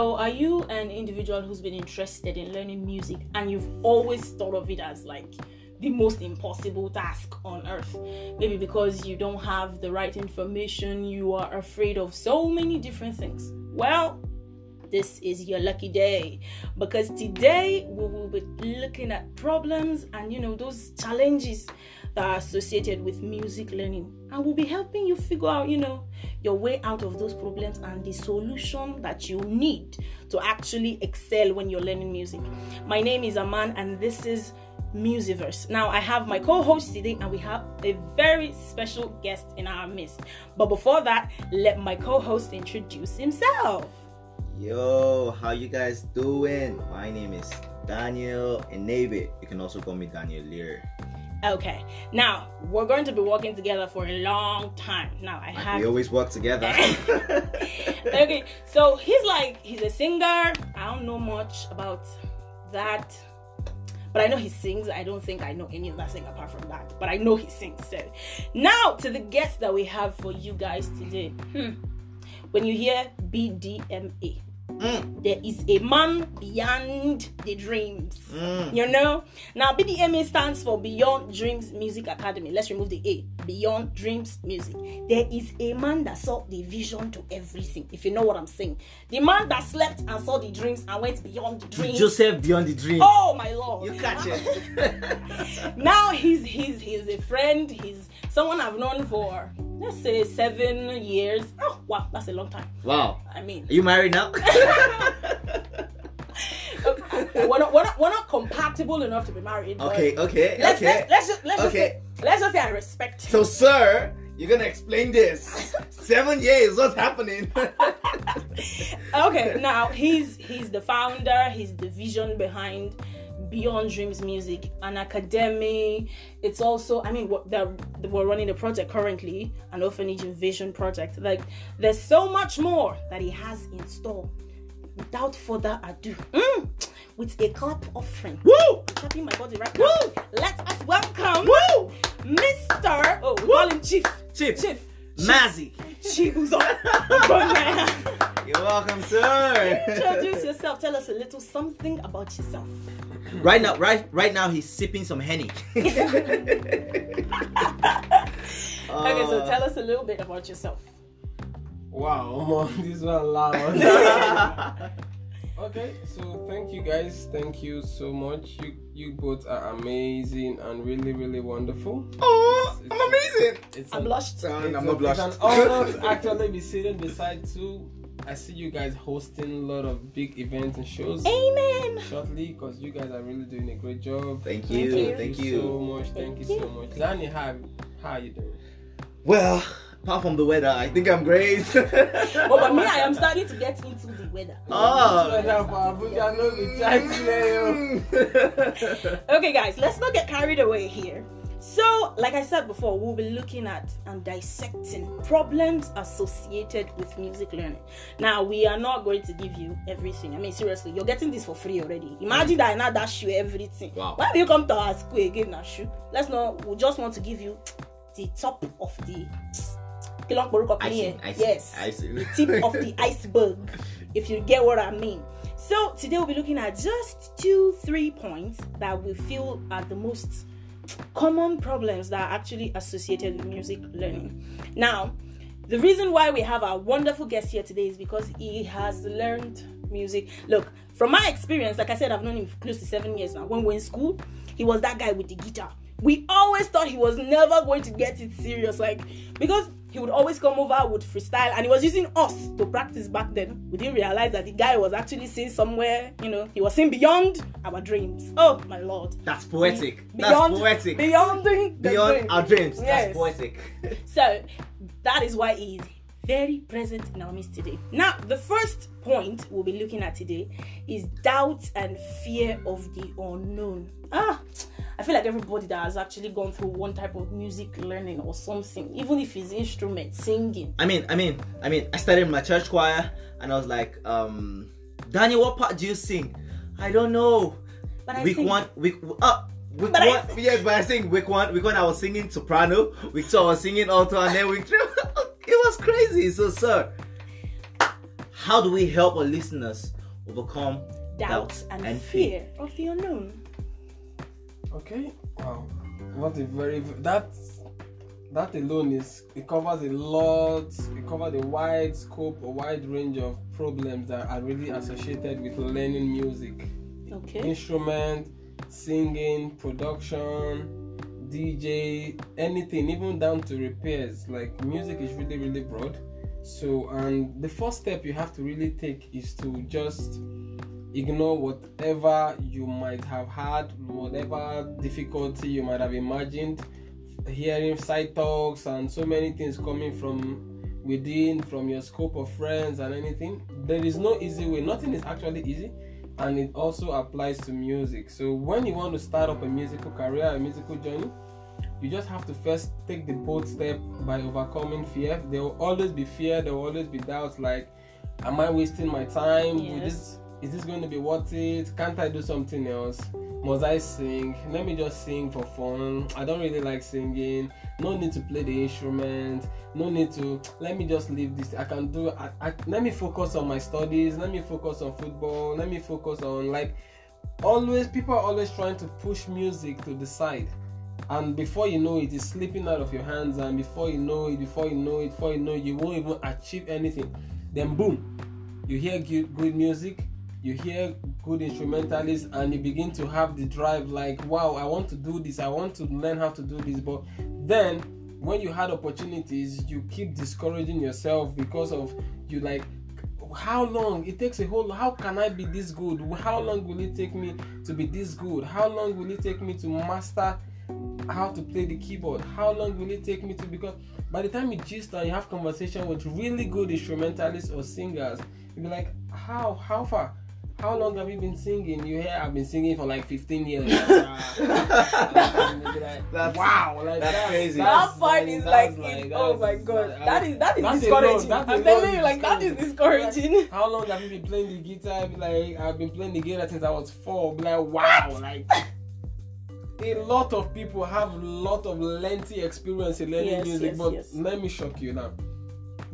So, are you an individual who's been interested in learning music and you've always thought of it as like the most impossible task on earth? Maybe because you don't have the right information, you are afraid of so many different things. Well, this is your lucky day because today we will be looking at problems and you know those challenges that are associated with music learning and we'll be helping you figure out you know your way out of those problems and the solution that you need to actually excel when you're learning music my name is aman and this is Musiverse. Now, I have my co host today, and we have a very special guest in our midst. But before that, let my co host introduce himself. Yo, how you guys doing? My name is Daniel Enebe. You can also call me Daniel Lear. Okay, now we're going to be working together for a long time. Now I Like have. we always work together. okay, so he's like he's a singer. I don't know much about that, but I know he sings. I don't think I know any of that thing apart from that, but I know he sings. So now to the guest that we have for you guys today. Hmm. When you hear BDMA, Mm, there is a man beyond the dreams. mm. You know? Now, BDMA stands for Beyond Dreams Music Academy. Let's remove the A. Beyond Dreams Music. There is a man that saw the vision to everything, if you know what I'm saying. The man that slept and saw the dreams and went beyond the dreams. Joseph Beyond the Dream. Oh my lord. you catch it. Now he's he's he's a friend, he's someone I've known for let's say seven years. Oh wow, that's a long time. wow. I mean Are you married now? we're not, we're not we're not compatible enough to be married. okay, okay, Let's, okay. let's, let's just let's just say let's just say I respect him. So, sir, you're gonna explain this. Seven years, what's happening? okay, now he's he's the founder, he's the vision behind Beyond Dreams Music, an academy. It's also, I mean, we're running a project currently, an orphanage invasion project. Like, there's so much more that he has in store. Without further ado, mm, with a clap offering, Woo! tapping my body right now. Woo! Let us welcome Woo! Mr. Oh, we call him Chief. Chief. Chief. Mazi. Chief who's on. You're welcome, sir. Introduce yourself. Tell us a little something about yourself. Right now, right, right now, he's sipping some henny. Okay, so tell us a little bit about yourself. Wow, Mom, this one loud. okay, so thank you guys. Thank you so much. You you both are amazing and really really wonderful. Oh, I'm amazing. It's I an- blushed. Son, It's, I'm a- not blushed. it's an honor to actually be sitting beside two. I see you guys hosting a lot of big events and shows Amen. shortly because you guys are really doing a great job. Thank you. Thank you, Thank you. so much. Thank, Thank you, you. so much. Lani, how how are you doing? Well, apart from the weather, I think I'm great. Oh, but me, I am starting to get into the weather. Oh. Weather for ah, Abuja, no be tight today, yo. Okay, guys, let's not get carried away here. So, like I said before, we'll be looking at and dissecting problems associated with music learning. Now, we are not going to give you everything. I mean, seriously, you're getting this for free already. Imagine that I now dash you everything. Wow. Why do you come to our school again, Nashu? Let's not. We just want to give you the top of the. Kilong Boruko I see, I see, Yes. I see. The tip of the iceberg, if you get what I mean. So today we'll be looking at just two, three points that we feel are the most common problems that are actually associated with music learning. Now, the reason why we have our wonderful guest here today is because he has learned music. Look, from my experience, like I said, I've known him close to seven years now. When we we're in school, he was that guy with the guitar. We always thought he was never going to get it serious, like because he would always come over with freestyle and he was using us to practice back then. We didn't realize that the guy was actually seeing somewhere, you know, he was seeing beyond our dreams. Oh my lord. That's poetic. Beyond, That's poetic. Beyond, the Beyond our dreams. Yes. That's poetic. So that is why he very present in our midst today. Now, the first point we'll be looking at today is doubt and fear of the unknown. Ah, I feel like everybody that has actually gone through one type of music learning or something, even if it's instrument, singing. I mean, I mean, I mean, I started in my church choir, and I was like, um, Daniel, what part do you sing? I don't know. But I week think, one, week uh, week But I one, yes, but I think week one, week one, I was singing soprano. Week two, I was singing alto, and then week three, it was crazy. So, sir, how do we help our listeners overcome Doubts and, fear of the unknown. Okay. Wow. What a very that that alone is it covers a lot. It covers a wide scope, a wide range of problems that are really associated with learning music. Okay. Instrument, singing, production, DJ, anything, even down to repairs. Like music is really, really broad. So, and the first step you have to really take is to just ignore whatever you might have had, whatever difficulty you might have imagined, hearing side talks and so many things coming from within, from your scope of friends and anything. There is no easy way, nothing is actually easy, and it also applies to music. So, when you want to start up a musical career, a musical journey, you just have to first take the bold step by overcoming fear. There will always be fear, there will always be doubts like, Am I wasting my time? Yes. this is this going to be worth it? Can't I do something else? Must I sing? Let me just sing for fun. I don't really like singing. No need to play the instrument. No need to. Let me just leave this. I can do. I, I, let me focus on my studies. Let me focus on football. Let me focus on like. Always, people are always trying to push music to the side, and before you know it, it's slipping out of your hands. And before you know it, before you know it, before you know, it, you won't even achieve anything. Then boom, you hear good, good music you hear good instrumentalists and you begin to have the drive like wow i want to do this i want to learn how to do this. But then when you had opportunities you keep discouraging yourself because of you like how long? It takes a whole how can i be this good? How long will it take me to be this good? How long will it take me to master how to play the keyboard? How long will it take me to because by the time you gist and you have conversation with really good instrumentalists or singers you'll be like how how far how long have you been singing? You hear I've been singing for like 15 years. That's- wow, like that's crazy. that part is like, that's it- oh my god, that- that is that is that's discouraging. alone- I'm telling you, like that is discouraging. discouraging. How long have you been playing the guitar? Like I've been playing the guitar since I was four. Be Like wow, like a lot of people have a lot of lengthy experience in learning Yes, music. yes, but yes. let me shock you now.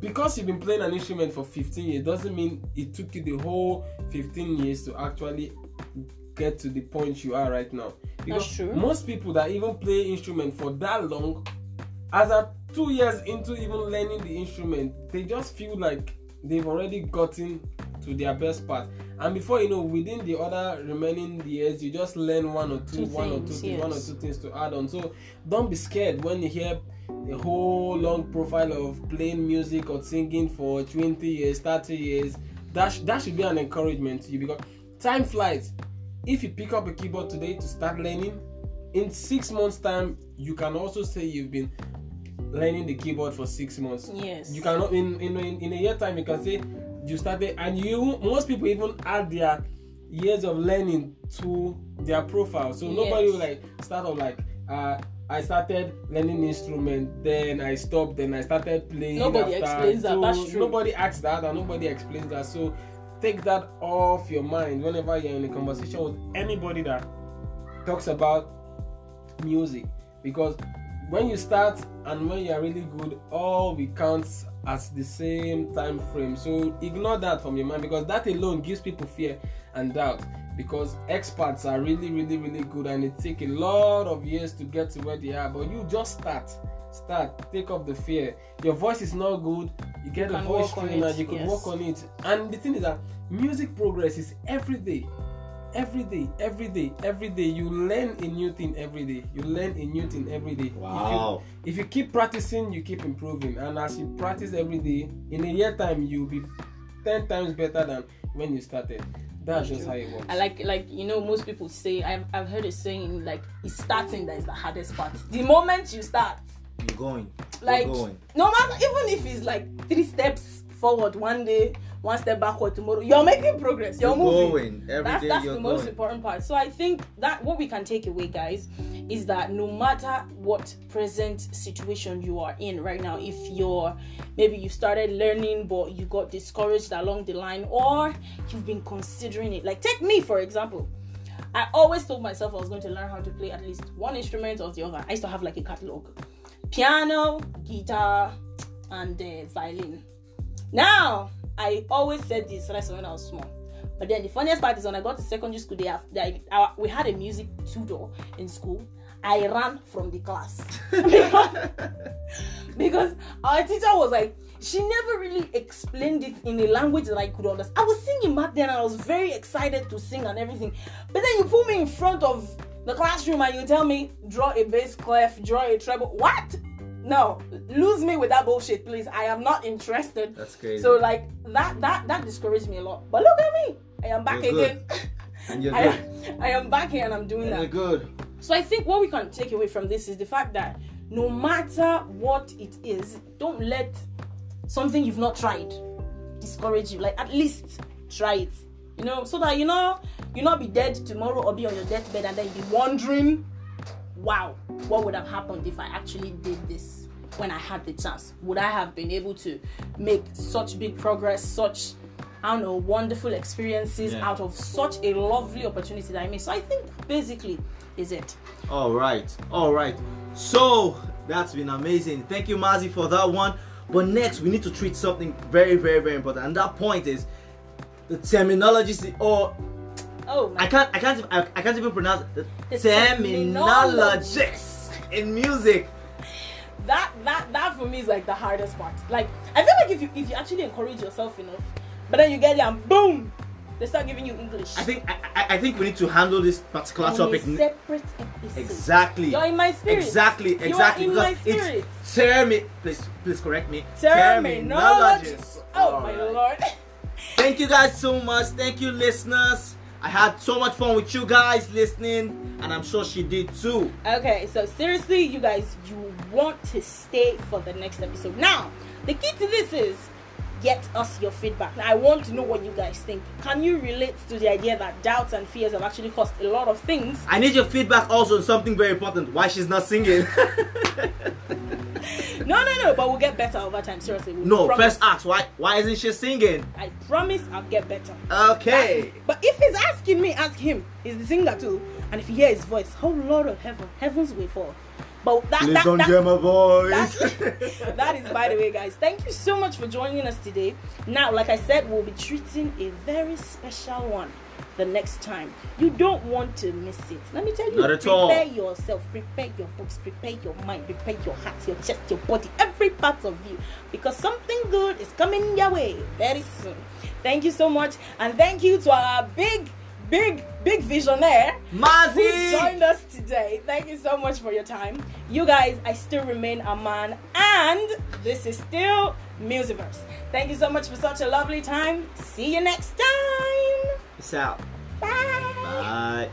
Because you've been playing an instrument for 15 years doesn't mean it took you the whole 15 years to actually get to the point you are right now. Because true. most people that even play instrument for that long, as are two years into even learning the instrument, they just feel like they've already gotten to their best part. And before you know, within the other remaining years, you just learn one or two, Two one or two things, things, one or two things to add on. So don't be scared when you hear a whole long profile of playing music or singing for 20 years, 30 years. That, sh- that should be an encouragement to you because time flies. If you pick up a keyboard today to start learning, in six months' time, you can also say you've been learning the keyboard for six months. Yes. You cannot in in in, a year time you can say you started and you most people even add their years of learning to their profile. So nobody will like start off like uh I started learning instrument, then I stopped, then I started playing. Nobody after. explains that, So that's true. Nobody asks that, and nobody explains that. So take that off your mind whenever you're in a conversation with anybody that talks about music because when you start and when you are really good all we count as the same time frame so ignore that from your mind because that alone gives people fear and doubt because experts are really really really good and it take a lot of years to get to where they are. But you just start start take off the fear. Your voice is not good you get a voice work on trainer you could yes. work on it. And the thing is that music progress is every day every day every day every day. You learn a new thing every day. You learn a new thing every day. Wow. if you, if you keep practicing you keep improving. And as you practice every day in a year time you'll be 10 times better than when you started that's, just how it works I like like you know most people say I've I've heard a saying like it's starting that is the hardest part. The moment you start, You're going. like You're going. no matter even if it's like three steps forward one day, one step backward tomorrow, you're making progress. You're, You're moving. going. Every that's day that's the most important part. So I think that what we can take away, guys, is that no matter what present situation you are in right now, if you're maybe you started learning but you got discouraged along the line, or you've been considering it. Like take me for example. I always told myself I was going to learn how to play at least one instrument or the other. I used to have like a catalog: piano, guitar, and uh, violin. Now I always said this when I was small. But then the funniest part is when I got to secondary school, they have they, uh, we had a music tutor in school. I ran from the class because our teacher was like, she never really explained it in a language that I could understand. I was singing back then, I was very excited to sing and everything. But then you put me in front of the classroom and you tell me, draw a bass clef, draw a treble. What? No, lose me with that bullshit, please. I am not interested. That's crazy. So like that that that discouraged me a lot. But look at me. I am back You're again. and you're I, good. I am back here and I'm doing And that. you're good. So I think what we can take away from this is the fact that no matter what it is, don't let something you've not tried discourage you. Like at least try it. You know, so that you know you not be dead tomorrow or be on your deathbed and then be wondering, wow, what would have happened if I actually did this when I had the chance? Would I have been able to make such big progress, such I don't know, wonderful experiences Yeah. out of such a lovely opportunity that I made. So I think basically is it. All right, all right. So that's been amazing. Thank you, Mazi, for that one. But next, we need to treat something very, very, very important, and that point is the terminology. Or Oh I can't, I can't, I, I can't even pronounce it. The the terminologies in music. that that that for me is like the hardest part. Like I feel like if you if you actually encourage yourself enough, but then you get there and boom, they start giving you English. I think, I, I- think we need to handle this particular On topic. separate episode. Exactly. You're in my spirit. Exactly, exactly You are in because my spirit. it's termi. Please, please correct me. Terminologies. Oh All my right. lord. Thank you guys so much. Thank you, listeners. I had so much fun with you guys listening, and I'm sure she did too. Okay, so seriously, you guys, you want to stay for the next episode. Now, the key to this is get us your feedback. Now, I want to know what you guys think. Can you relate to the idea that doubts and fears have actually caused a lot of things? I need your feedback also on something very important. Why she's not singing? No, no, no, but we'll get better over time. Seriously, we no, promise. first ask why. Why isn't she singing? I promise I'll get better. Okay. But if he's asking me, ask him. He's the singer too, and if you hear his voice, oh Lord of heaven, heavens will fall. But that, Please that, don't that- hear my voice. That's- that is by the way guys thank you so much for joining us today now like i said we'll be treating a very special one the next time you don't want to miss it let me tell you Not at prepare all. yourself prepare your books prepare your mind prepare your heart your chest your body every part of you because something good is coming your way very soon thank you so much and thank you to our big big big visionaire who Mazi. joined us today. Thank you so much for your time. You guys, I still remain a man, and this is still Musiverse. Thank you so much for such a lovely time. See you next time. Peace out. Bye. Bye.